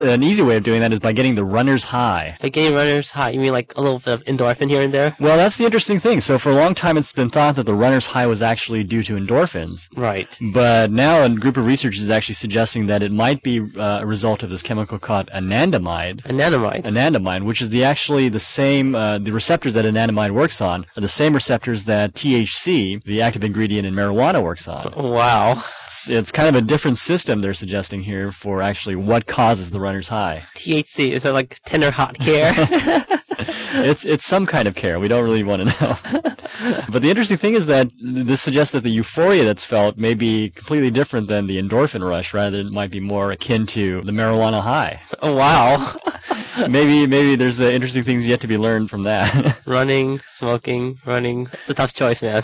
An easy way of doing that is by getting the runner's high. By getting runners high, you mean like a little bit of endorphin here and there? Well, that's the interesting thing. So for a long time, it's been thought that the runner's high was actually due to endorphins. Right. But now a group of researchers is actually suggesting that it might be uh, a result of this chemical called anandamide. Anandamide. Anandamide, which is the actually the same, uh, the receptors that anandamide works on are the same receptors that THC, the active ingredient in marijuana, works on. Wow. It's, it's kind of a different system they're suggesting here for actually what causes the runner's high. THC, is that like tender hot care? it's it's some kind of care. We don't really want to know. but the interesting thing is that this suggests that the euphoria that's felt may be completely different than the endorphin rush. Rather, it might be more akin to the marijuana high. oh wow. maybe maybe there's uh, interesting things yet to be learned from that. running, smoking, running. It's a tough choice, man.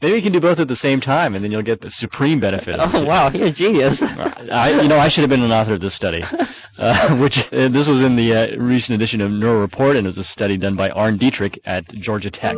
maybe you can do both at the same time, and then you'll get the supreme benefit. Oh wow, you're a genius. I, you know, I should have been an author of this study, uh, which uh, this was in the uh, recent edition of Neuro Report, and it was a study done by Arne Dietrich at Georgia Tech.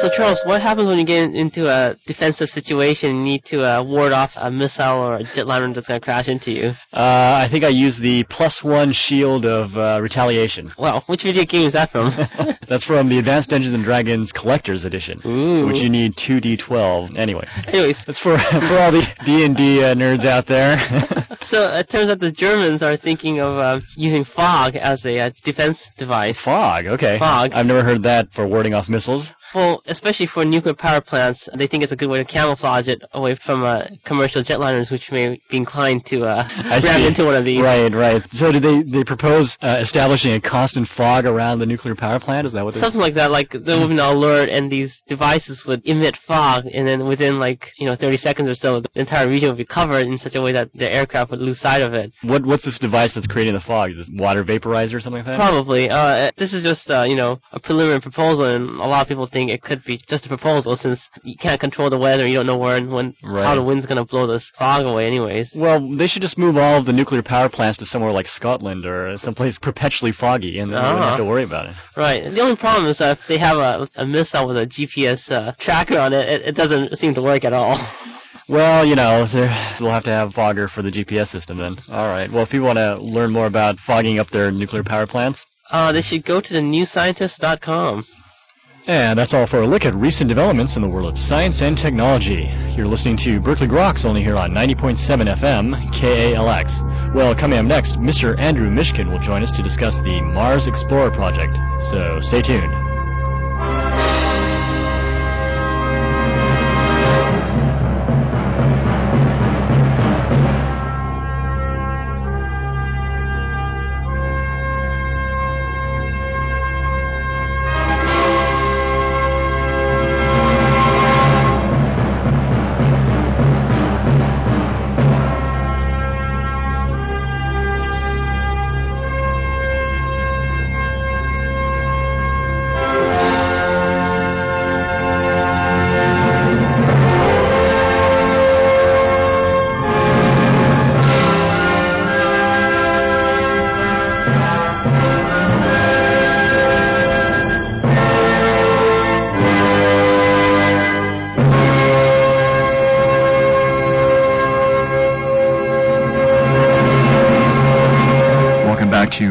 So Charles, what happens when you get into a defensive situation and you need to uh, ward off a missile or a jetliner that's going to crash into you? Uh, I think I used the plus one shield of uh, retaliation. Wow, which video game is that from? That's from the Advanced Dungeons and Dragons Collector's Edition, Ooh. which you need two D12. Anyway, Anyways, that's for for all the D and D uh, nerds out there. so it turns out the Germans are thinking of uh, using fog as a uh, defense device. Fog, okay. Fog. I've never heard that for warding off missiles. Well, especially for nuclear power plants, they think it's a good way to camouflage it away from uh, commercial jetliners, which may be inclined to uh, ram into one of these. Right, right. So did they they propose uh, establishing a constant fog around the nuclear power plant? Is that what they're Something like that, like there would be an alert, and these devices would emit fog, and then within like you know 30 seconds or so, the entire region would be covered in such a way that the aircraft would lose sight of it. What what's this device that's creating the fog? Is this water vaporizer or something like that? Probably. Uh, this is just uh, you know a preliminary proposal, and a lot of people think it could be just a proposal since you can't control the weather, you don't know where and when Right. how the wind's gonna blow this fog away, anyways. Well, they should just move all of the nuclear power plants to somewhere like Scotland or someplace perpetually foggy, and then they wouldn't Ah. have to worry about it. Right. The only problem is that if they have a, a missile with a GPS uh, tracker on it, it, it doesn't seem to work at all. Well, you know, they're- they'll have to have fogger for the GPS system then. All right. Well, if you want to learn more about fogging up their nuclear power plants, Uh, they should go to the newscientist.com. And that's all for a look at recent developments in the world of science and technology. You're listening to Berkeley Groks only here on 90.7 FM, KALX. Well, coming up next, Mr. Andrew Mishkin will join us to discuss the Mars Explorer project. So stay tuned.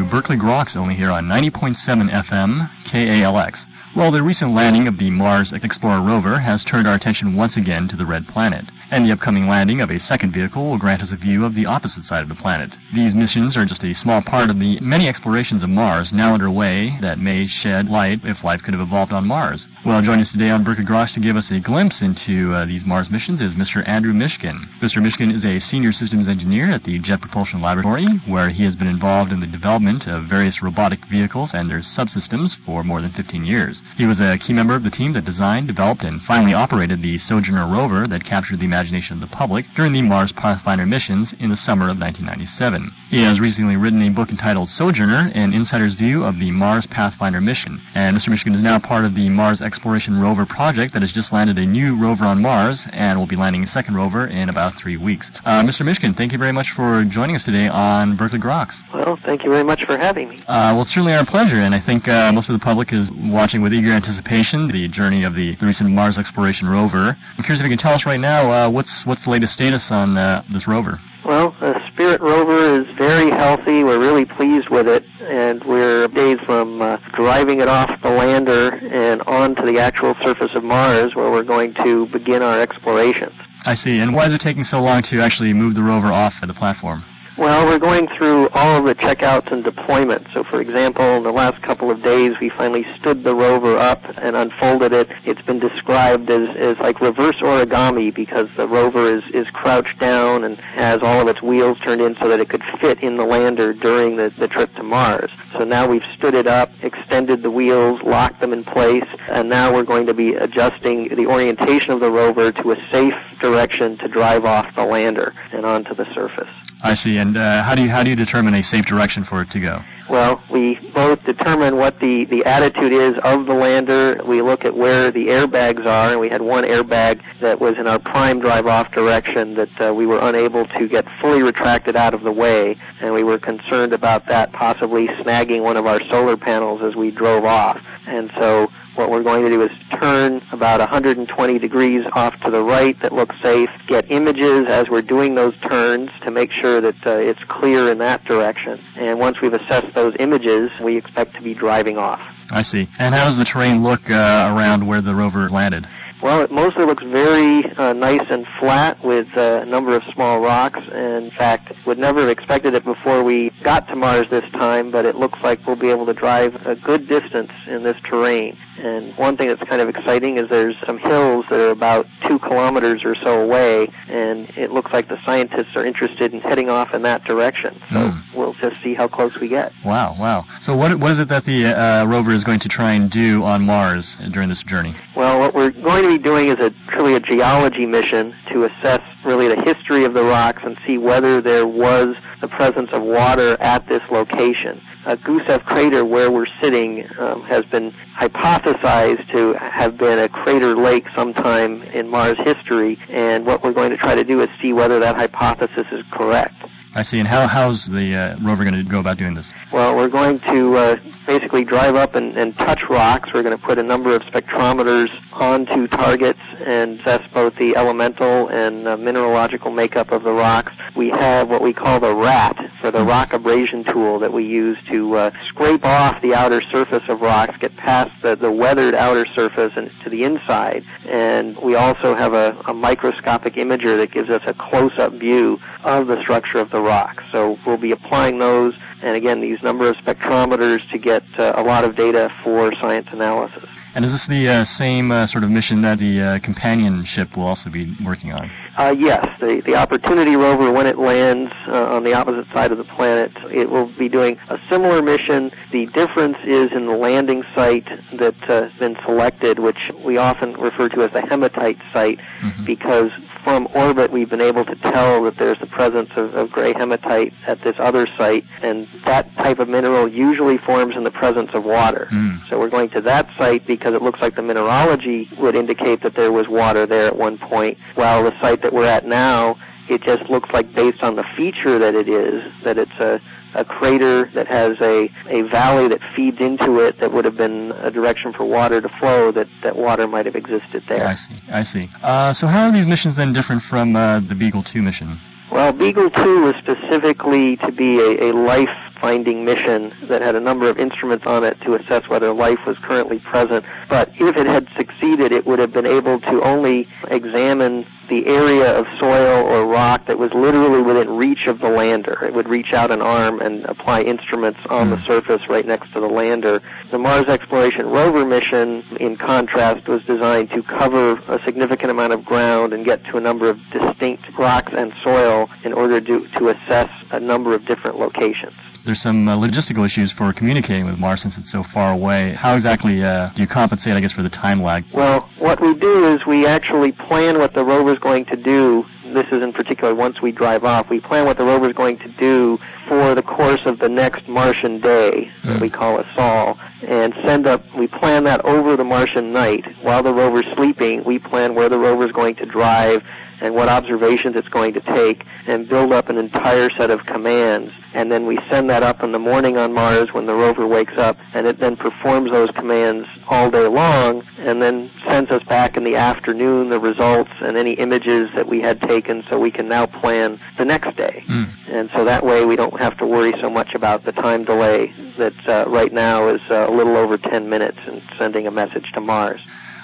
To Berkeley Groks, only here on 90.7 FM, KALX. Well, the recent landing of the Mars Explorer rover has turned our attention once again to the red planet, and the upcoming landing of a second vehicle will grant us a view of the opposite side of the planet. These missions are just a small part of the many explorations of Mars now underway that may shed light if life could have evolved on Mars. Well, joining us today on Berkeley Groks to give us a glimpse into uh, these Mars missions is Mr. Andrew Mishkin. Mr. Mishkin is a senior systems engineer at the Jet Propulsion Laboratory, where he has been involved in the development of various robotic vehicles and their subsystems for more than 15 years. He was a key member of the team that designed, developed, and finally operated the Sojourner rover that captured the imagination of the public during the Mars Pathfinder missions in the summer of 1997. He has recently written a book entitled Sojourner, an insider's view of the Mars Pathfinder mission. And Mr. Mishkin is now part of the Mars Exploration Rover project that has just landed a new rover on Mars and will be landing a second rover in about three weeks. Uh, Mr. Mishkin, thank you very much for joining us today on Berkeley Groks. Well, thank you very much much for having me. Uh, well, it's certainly our pleasure, and I think uh, most of the public is watching with eager anticipation the journey of the, the recent Mars exploration rover. I'm curious if you can tell us right now uh, what's what's the latest status on uh, this rover. Well, the Spirit rover is very healthy. We're really pleased with it, and we're days from uh, driving it off the lander and onto the actual surface of Mars, where we're going to begin our explorations. I see. And why is it taking so long to actually move the rover off the platform? Well, we're going through all of the checkouts and deployments. So, for example, in the last couple of days, we finally stood the rover up and unfolded it. It's been described as, as like reverse origami because the rover is, is crouched down and has all of its wheels turned in so that it could fit in the lander during the, the trip to Mars. So now we've stood it up, extended the wheels, locked them in place, and now we're going to be adjusting the orientation of the rover to a safe direction to drive off the lander and onto the surface. I see. And uh, how do you how do you determine a safe direction for it to go? Well, we both determine what the, the attitude is of the lander. We look at where the airbags are, and we had one airbag that was in our prime drive off direction that uh, we were unable to get fully retracted out of the way, and we were concerned about that possibly snagging one of our solar panels as we drove off. And so what we're going to do is turn about 120 degrees off to the right that looks safe, get images as we're doing those turns to make sure that uh, it's clear in that direction. And once we've assessed those images, we expect to be driving off. I see. And how does the terrain look uh, around where the rover landed? Well, it mostly looks very uh, nice and flat with uh, a number of small rocks. In fact, would never have expected it before we got to Mars this time, but it looks like we'll be able to drive a good distance in this terrain. And one thing that's kind of exciting is there's some hills that are about two kilometers or so away, and it looks like the scientists are interested in heading off in that direction. So mm. we'll just see how close we get. Wow, wow. So what what is it that the uh, rover is going to try and do on Mars during this journey? Well, what we're going to be doing is a truly a geology mission to assess really the history of the rocks and see whether there was the presence of water at this location. Uh, Gusev crater, where we're sitting, um, has been hypothesized to have been a crater lake sometime in Mars history, and what we're going to try to do is see whether that hypothesis is correct. I see. And how how's the uh, rover going to go about doing this? Well, we're going to uh, basically drive up and, and touch rocks. We're going to put a number of spectrometers onto targets and assess both the elemental and uh, mineralogical makeup of the rocks. We have what we call the RAT for the rock abrasion tool that we use to uh, scrape off the outer surface of rocks, get past the, the weathered outer surface and to the inside. And we also have a, a microscopic imager that gives us a close-up view of the structure of the rock. So we'll be applying those, and again, these number of spectrometers to get uh, a lot of data for science analysis. And is this the uh, same uh, sort of mission that the uh, companion ship will also be working on? Uh, yes, the, the Opportunity rover, when it lands uh, on the opposite side of the planet, it will be doing a similar mission. The difference is in the landing site that uh, has been selected, which we often refer to as the hematite site, mm-hmm. because from orbit we've been able to tell that there's the presence of, of gray hematite at this other site, and that type of mineral usually forms in the presence of water. Mm. So we're going to that site because it looks like the mineralogy would indicate that there was water there at one point, while the site that we're at now, it just looks like based on the feature that it is, that it's a, a crater that has a, a valley that feeds into it that would have been a direction for water to flow, that, that water might have existed there. I see, I see. Uh, so how are these missions then different from uh, the Beagle 2 mission? Well, Beagle 2 was specifically to be a, a life finding mission that had a number of instruments on it to assess whether life was currently present. But if it had succeeded, it would have been able to only examine the area of soil or rock that was literally within reach of the lander. It would reach out an arm and apply instruments on the hmm. surface right next to the lander. The Mars Exploration Rover mission, in contrast, was designed to cover a significant amount of ground and get to a number of distinct rocks and soil in order to, to assess a number of different locations there's some uh, logistical issues for communicating with Mars since it's so far away. How exactly uh, do you compensate, I guess, for the time lag? Well, what we do is we actually plan what the rover is going to do this is in particular once we drive off, we plan what the rover is going to do for the course of the next Martian day that Mm. we call a sol and send up we plan that over the Martian night. While the rover's sleeping, we plan where the rover is going to drive and what observations it's going to take and build up an entire set of commands. And then we send that up in the morning on Mars when the rover wakes up and it then performs those commands all day long and then sends us back in the afternoon the results and any images that we had taken so we can now plan the next day. Mm. And so that way we don't have to worry so much about the time delay that uh, right now is uh, a little over 10 minutes in sending a message to Mars.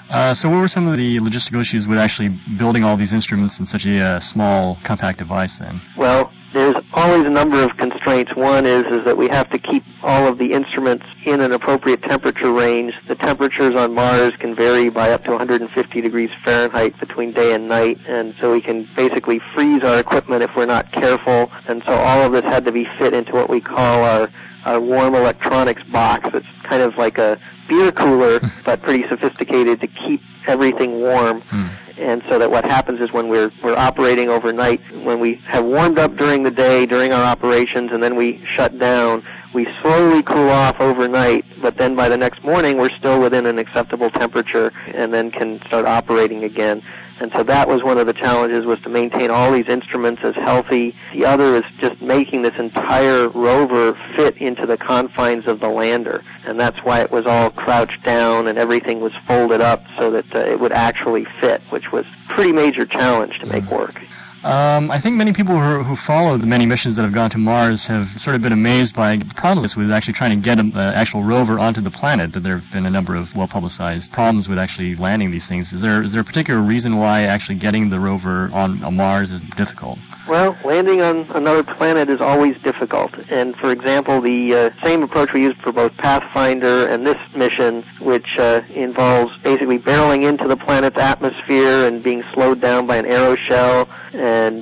Uh, so what were some of the logistical issues with actually building all these instruments in such a uh, small, compact device then? Well, there's always a number of constraints. One is is that we have to keep all of the instruments in an appropriate temperature range. The temperatures on Mars can vary by up to 150 degrees Fahrenheit between day and night, and so we can basically freeze our equipment if we're not careful. And so all of this had to be fit into what we call our our warm electronics box. It's kind of like a beer cooler, but pretty sophisticated to keep everything warm. Hmm. And so that what happens is when we're we're operating overnight, when we have warmed up during the day during our operations, and then we shut down, we slowly cool off overnight. But then by the next morning, we're still within an acceptable temperature, and then can start operating again. And so that was one of the challenges was to maintain all these instruments as healthy. The other is just making this entire rover fit into the confines of the lander. And that's why it was all crouched down and everything was folded up so that uh, it would actually fit, which was a pretty major challenge to make work. Um, I think many people who, who follow the many missions that have gone to Mars have sort of been amazed by problems with actually trying to get an actual rover onto the planet. That there have been a number of well-publicized problems with actually landing these things. Is there is there a particular reason why actually getting the rover on Mars is difficult? Well, landing on another planet is always difficult. And for example, the uh, same approach we used for both Pathfinder and this mission, which uh, involves basically barreling into the planet's atmosphere and being slowed down by an aeroshell,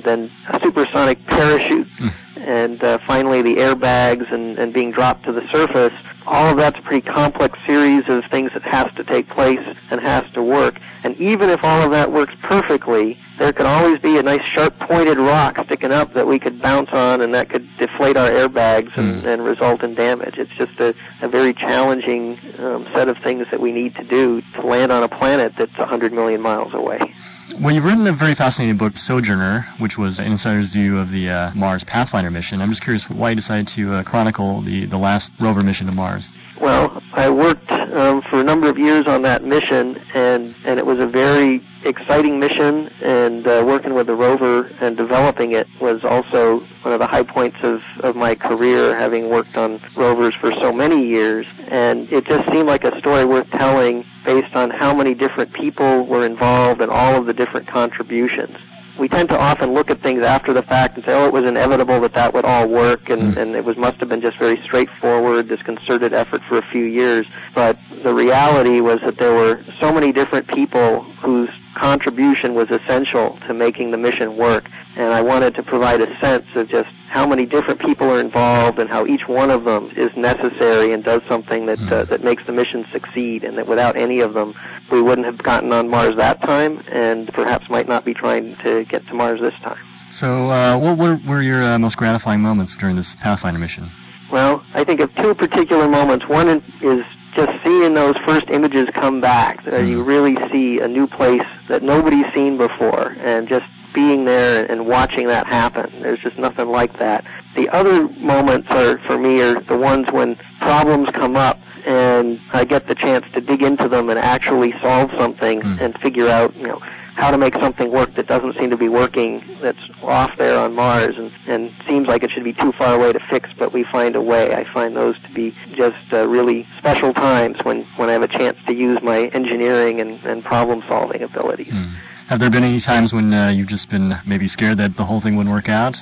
then a supersonic parachute, and uh, finally the airbags and, and being dropped to the surface. All of that's a pretty complex series of things that has to take place and has to work. And even if all of that works perfectly, there could always be a nice sharp pointed rock sticking up that we could bounce on and that could deflate our airbags and, Hmm. and result in damage. It's just a, a very challenging um, set of things that we need to do to land on a planet that's 100 million miles away. Well, you've written a very fascinating book, Sojourner, which was an insider's view of the uh, Mars Pathfinder mission. I'm just curious why you decided to uh, chronicle the, the last rover mission to Mars. Well, I worked um, for a number of years on that mission, and and it was a very exciting mission. And uh, working with the rover and developing it was also one of the high points of of my career, having worked on rovers for so many years. And it just seemed like a story worth telling, based on how many different people were involved and all of the different contributions we tend to often look at things after the fact and say, oh, it was inevitable that that would all work, and, Mm. and it was must have been just very straightforward, this concerted effort for a few years. But the reality was that there were so many different people whose contribution was essential to making the mission work, and I wanted to provide a sense of just how many different people are involved and how each one of them is necessary and does something that uh, that makes the mission succeed, and that without any of them, we wouldn't have gotten on Mars that time, and perhaps might not be trying to get to Mars this time. So, uh, what were, were your uh, most gratifying moments during this Pathfinder mission? Well, I think of two particular moments. One is is just seeing those first images come back. Uh, you really see a new place that nobody's seen before, and just being there and watching that happen. There's just nothing like that. The other moments are, for me, are the ones when problems come up and I get the chance to dig into them and actually solve something Mm. and figure out, you know, how to make something work that doesn't seem to be working that's off there on Mars and, and seems like it should be too far away to fix, but we find a way. I find those to be just uh, really special times when, when I have a chance to use my engineering and, and problem solving abilities. Hmm. Have there been any times when uh, you've just been maybe scared that the whole thing wouldn't work out?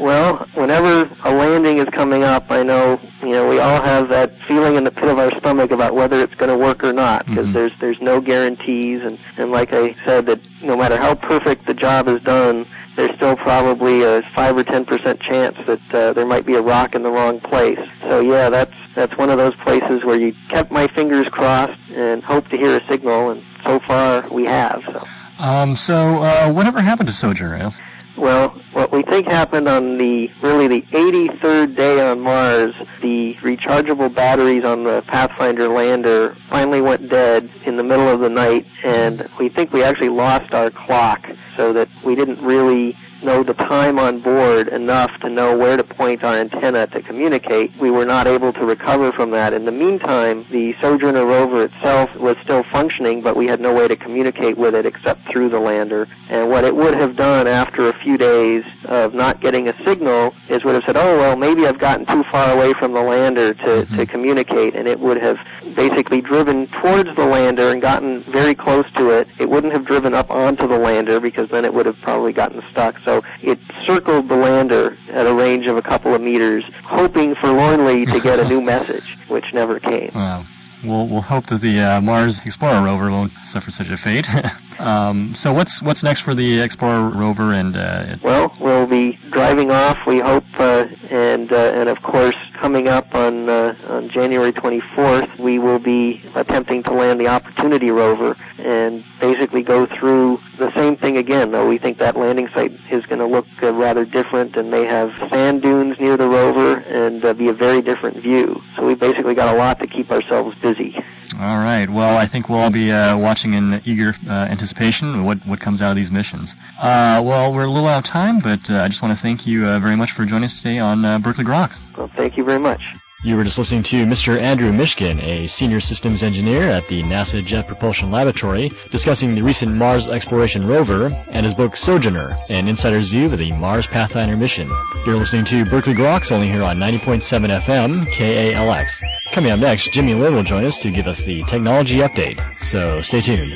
Well, whenever a landing is coming up, I know you know we all have that feeling in the pit of our stomach about whether it's going to work or not, because Mhm. there's there's no guarantees, and and like I said, that no matter how perfect the job is done, there's still probably a five or ten percent chance that uh, there might be a rock in the wrong place. So yeah, that's that's one of those places where you kept my fingers crossed and hope to hear a signal, and so far we have. So. Um, so, uh, whatever happened to Sojourner? Well, what we think happened on the really the 83rd day on Mars, the rechargeable batteries on the Pathfinder lander finally went dead in the middle of the night, and we think we actually lost our clock so that we didn't really know the time on board enough to know where to point our antenna to communicate. We were not able to recover from that. In the meantime, the Sojourner rover itself was still functioning, but we had no way to communicate with it except through the lander. And what it would have done after a few days of not getting a signal is would have said, oh, well, maybe I've gotten too far away from the lander to, mm-hmm. to communicate, and it would have basically driven towards the lander and gotten very close to it. It wouldn't have driven up onto the lander because then it would have probably gotten stuck. So so it circled the lander at a range of a couple of meters, hoping forlornly to get a new message, which never came. Wow. We'll, we'll hope that the uh, Mars Explorer rover won't suffer such a fate. um, so what's what's next for the Explorer rover? And uh, well, we'll be driving off. We hope, uh, and uh, and of course, coming up on uh, on January 24th, we will be attempting to land the Opportunity rover and basically go through the same thing again. Though we think that landing site is going to look uh, rather different and may have sand dunes near the rover and be a very different view. So we basically got a lot to keep ourselves busy. All right. Well, I think we'll all be uh, watching in eager uh, anticipation what what comes out of these missions. Uh, well, we're a little out of time, but uh, I just want to thank you uh, very much for joining us today on uh, Berkeley Groks. Well, thank you very much. You were just listening to Mr. Andrew Mishkin, a senior systems engineer at the NASA Jet Propulsion Laboratory, discussing the recent Mars exploration rover and his book Sojourner, an insider's view of the Mars Pathfinder mission. You're listening to Berkeley Groks only here on 90.7 FM KALX. Coming up next, Jimmy Lin will join us to give us the technology update. So stay tuned.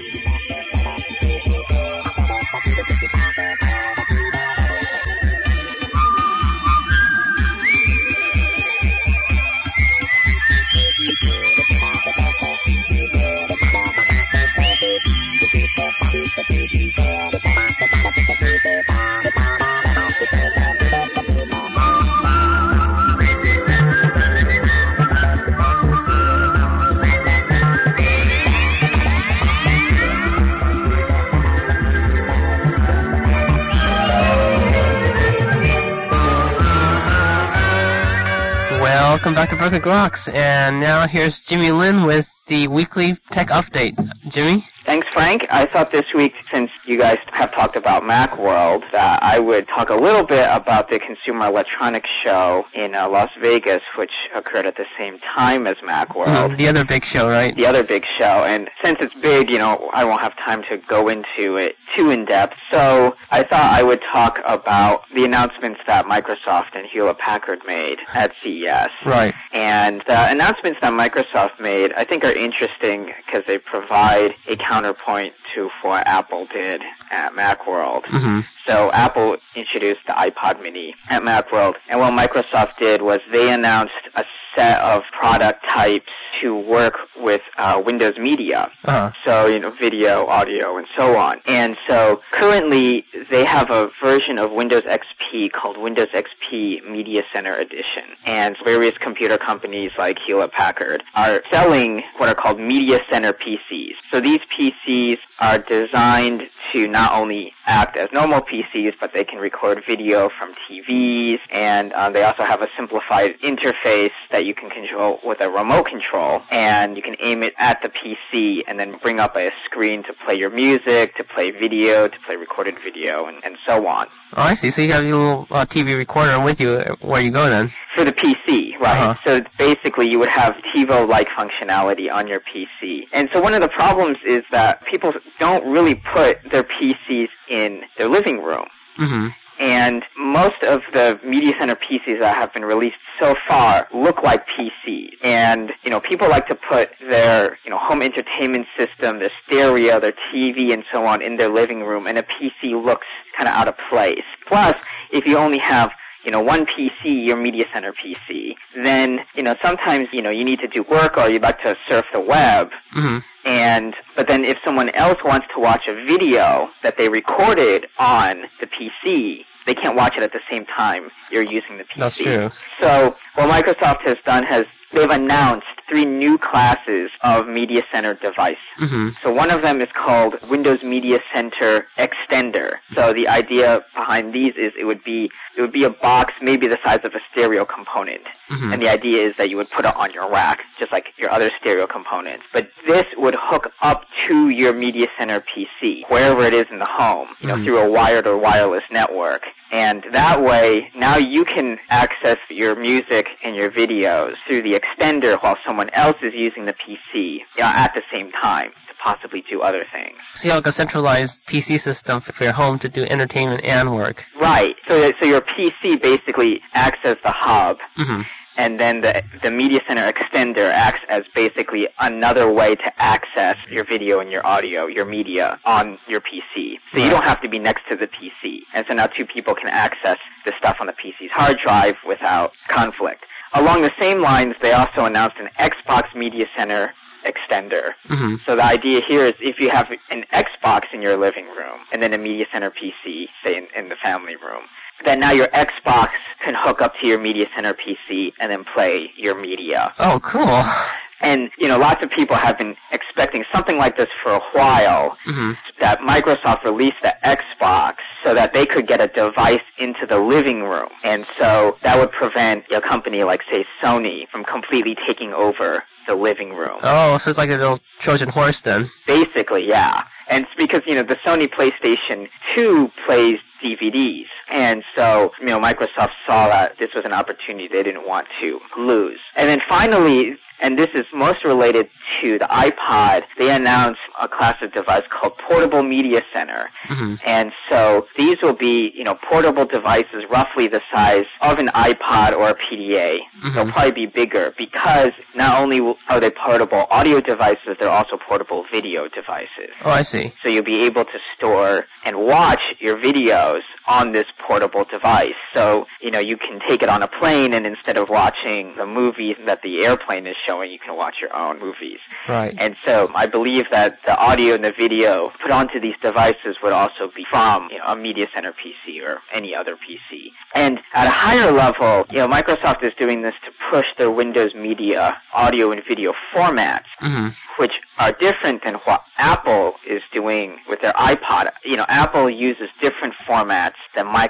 Welcome back to Berkeley Groks. And now here's Jimmy Lin with the weekly tech update. Jimmy? Thanks, Frank. I thought this week, since you guys have talked about Macworld, that I would talk a little bit about the Consumer Electronics Show in uh, Las Vegas, which occurred at the same time as Macworld. Mm, the other big show, right? The other big show. And since it's big, you know, I won't have time to go into it too in depth. So I thought I would talk about the announcements that Microsoft and Hewlett Packard made at CES. Right. And the announcements that Microsoft made, I think, are interesting because they provide a counterpoint to what Apple did at Macworld. Mm-hmm. So Apple introduced the iPod Mini at Macworld, and what Microsoft did was they announced a set of product types to work with uh, Windows Media. Uh-huh. So, you know, video, audio, and so on. And so currently they have a version of Windows XP called Windows XP Media Center Edition. And various computer companies like Hewlett Packard are selling what are called Media Center PCs. So these PCs are designed to not only act as normal PCs, but they can record video from TVs, and uh, they also have a simplified interface that you can control with a remote control, and you can aim it at the PC and then bring up a screen to play your music, to play video, to play recorded video, and, and so on. Oh, I see. So you have your little uh, TV recorder with you where you go then? For the PC, right. Uh-huh. So basically you would have TiVo-like functionality on your PC. And so one of the problems is that people don't really put their PCs in their living room. Mm-hmm. And most of the Media Center PCs that have been released so far look like PCs. And, you know, people like to put their, you know, home entertainment system, their stereo, their TV and so on in their living room and a PC looks kind of out of place. Plus, if you only have you know, one PC, your media center PC, then, you know, sometimes, you know, you need to do work or you'd like to surf the web. Mm-hmm. And but then if someone else wants to watch a video that they recorded on the PC, they can't watch it at the same time you're using the PC. That's true. So what Microsoft has done has they've announced three new classes of Media Center device. hmm So one of them is called Windows Media Center Extender. So the idea behind these is it would be it would be a box maybe the size of a stereo component. hmm And the idea is that you would put it on your rack, just like your other stereo components. But this would hook up to your Media Center PC, wherever it is in the home, you know, Mhm. through a wired or wireless network. And that way, now you can access your music and your videos through the extender while someone else is using the PC at the same time to possibly do other things. So you have like a centralized PC system for your home to do entertainment and work. Right. So, so your PC basically acts as the hub hmm and then the the media center extender acts as basically another way to access your video and your audio, your media on your PC. So you don't have to be next to the PC. And so now two people can access the stuff on the PC's hard drive without conflict. Along the same lines, they also announced an Xbox Media Center extender. hmm So the idea here is if you have an Xbox in your living room and then a Media Center PC, say in, in the family room, then now your Xbox can hook up to your Media Center PC and then play your media. Oh, cool. And, you know, lots of people have been expecting something like this for a while, hmm that Microsoft released the Xbox so that they could get a device into the living room. And so that would prevent a company like, say, Sony from completely taking over the living room. Oh, so it's like a little Trojan horse then. Basically, yeah. And it's because, you know, the Sony PlayStation 2 plays DVDs. And so, you know, Microsoft saw that this was an opportunity they didn't want to lose. And then finally, and this is most related to the iPod, they announced a class of device called Portable Media Center. hmm And so these will be, you know, portable devices roughly the size of an iPod or a PDA. They'll Mhm. probably be bigger because not only are they portable audio devices, they're also portable video devices. Oh, I see. So you'll be able to store and watch your videos on this portable device. So, you know, you can take it on a plane and instead of watching the movies that the airplane is showing, you can watch your own movies. Right. And so I believe that the audio and the video put onto these devices would also be from you know, a media center PC or any other PC. And at a higher level, you know, Microsoft is doing this to push their Windows Media audio and video formats hmm which are different than what Apple is doing with their iPod. You know, Apple uses different formats than Microsoft.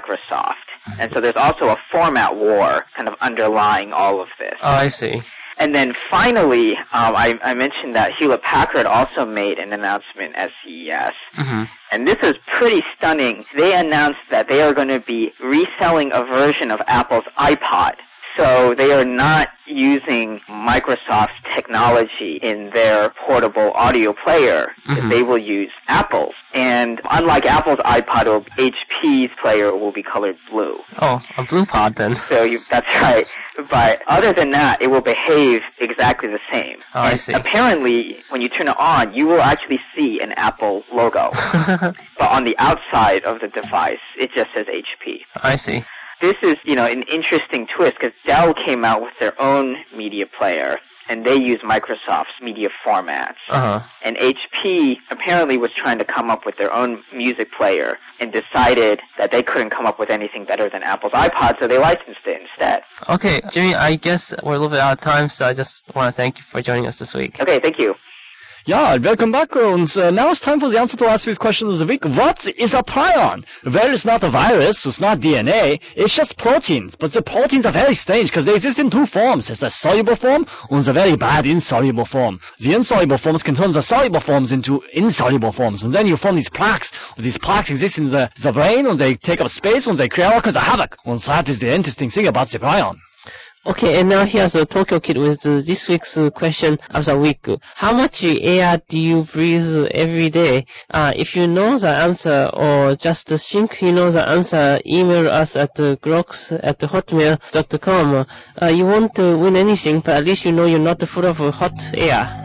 And so there's also a format war kind of underlying all of this. Oh, I see. And then finally, um, I, I mentioned that Hewlett Packard also made an announcement at CES. hmm And this is pretty stunning. They announced that they are going to be reselling a version of Apple's iPod. So they are not using Microsoft's technology in their portable audio player. Mhm. They will use Apple's. And unlike Apple's iPod or HP's player will be colored blue. Oh, a blue pod then. So you, that's right. But other than that, it will behave exactly the same. Oh, I see. Apparently, when you turn it on, you will actually see an Apple logo. but on the outside of the device, it just says HP. I see. This is, you know, an interesting twist because Dell came out with their own media player and they use Microsoft's media formats. Uh huh. And HP apparently was trying to come up with their own music player and decided that they couldn't come up with anything better than Apple's iPod, so they licensed it instead. Okay, Jimmy, I guess we're a little bit out of time, so I just want to thank you for joining us this week. Okay, thank you. Ja, welcome back. Und uh, now it's time for the answer to last week's question of the week. What is a prion? Well, it's not a virus, it's not DNA, it's just proteins. But the proteins are very strange because they exist in two forms. There's a soluble form and the very bad insoluble form. The insoluble forms can turn the soluble forms into insoluble forms. And then you form these plaques. These plaques exist in the, the brain and they take up space and they create all kinds of havoc. And that is the interesting thing about the prion. Okay, and now here's a Tokyo Kid with this week's question of the week. How much air do you breathe every day? Uh, if you know the answer or just think you know the answer, email us at uh, groks at hotmail.com. Uh, you won't uh, win anything, but at least you know you're not full of hot air.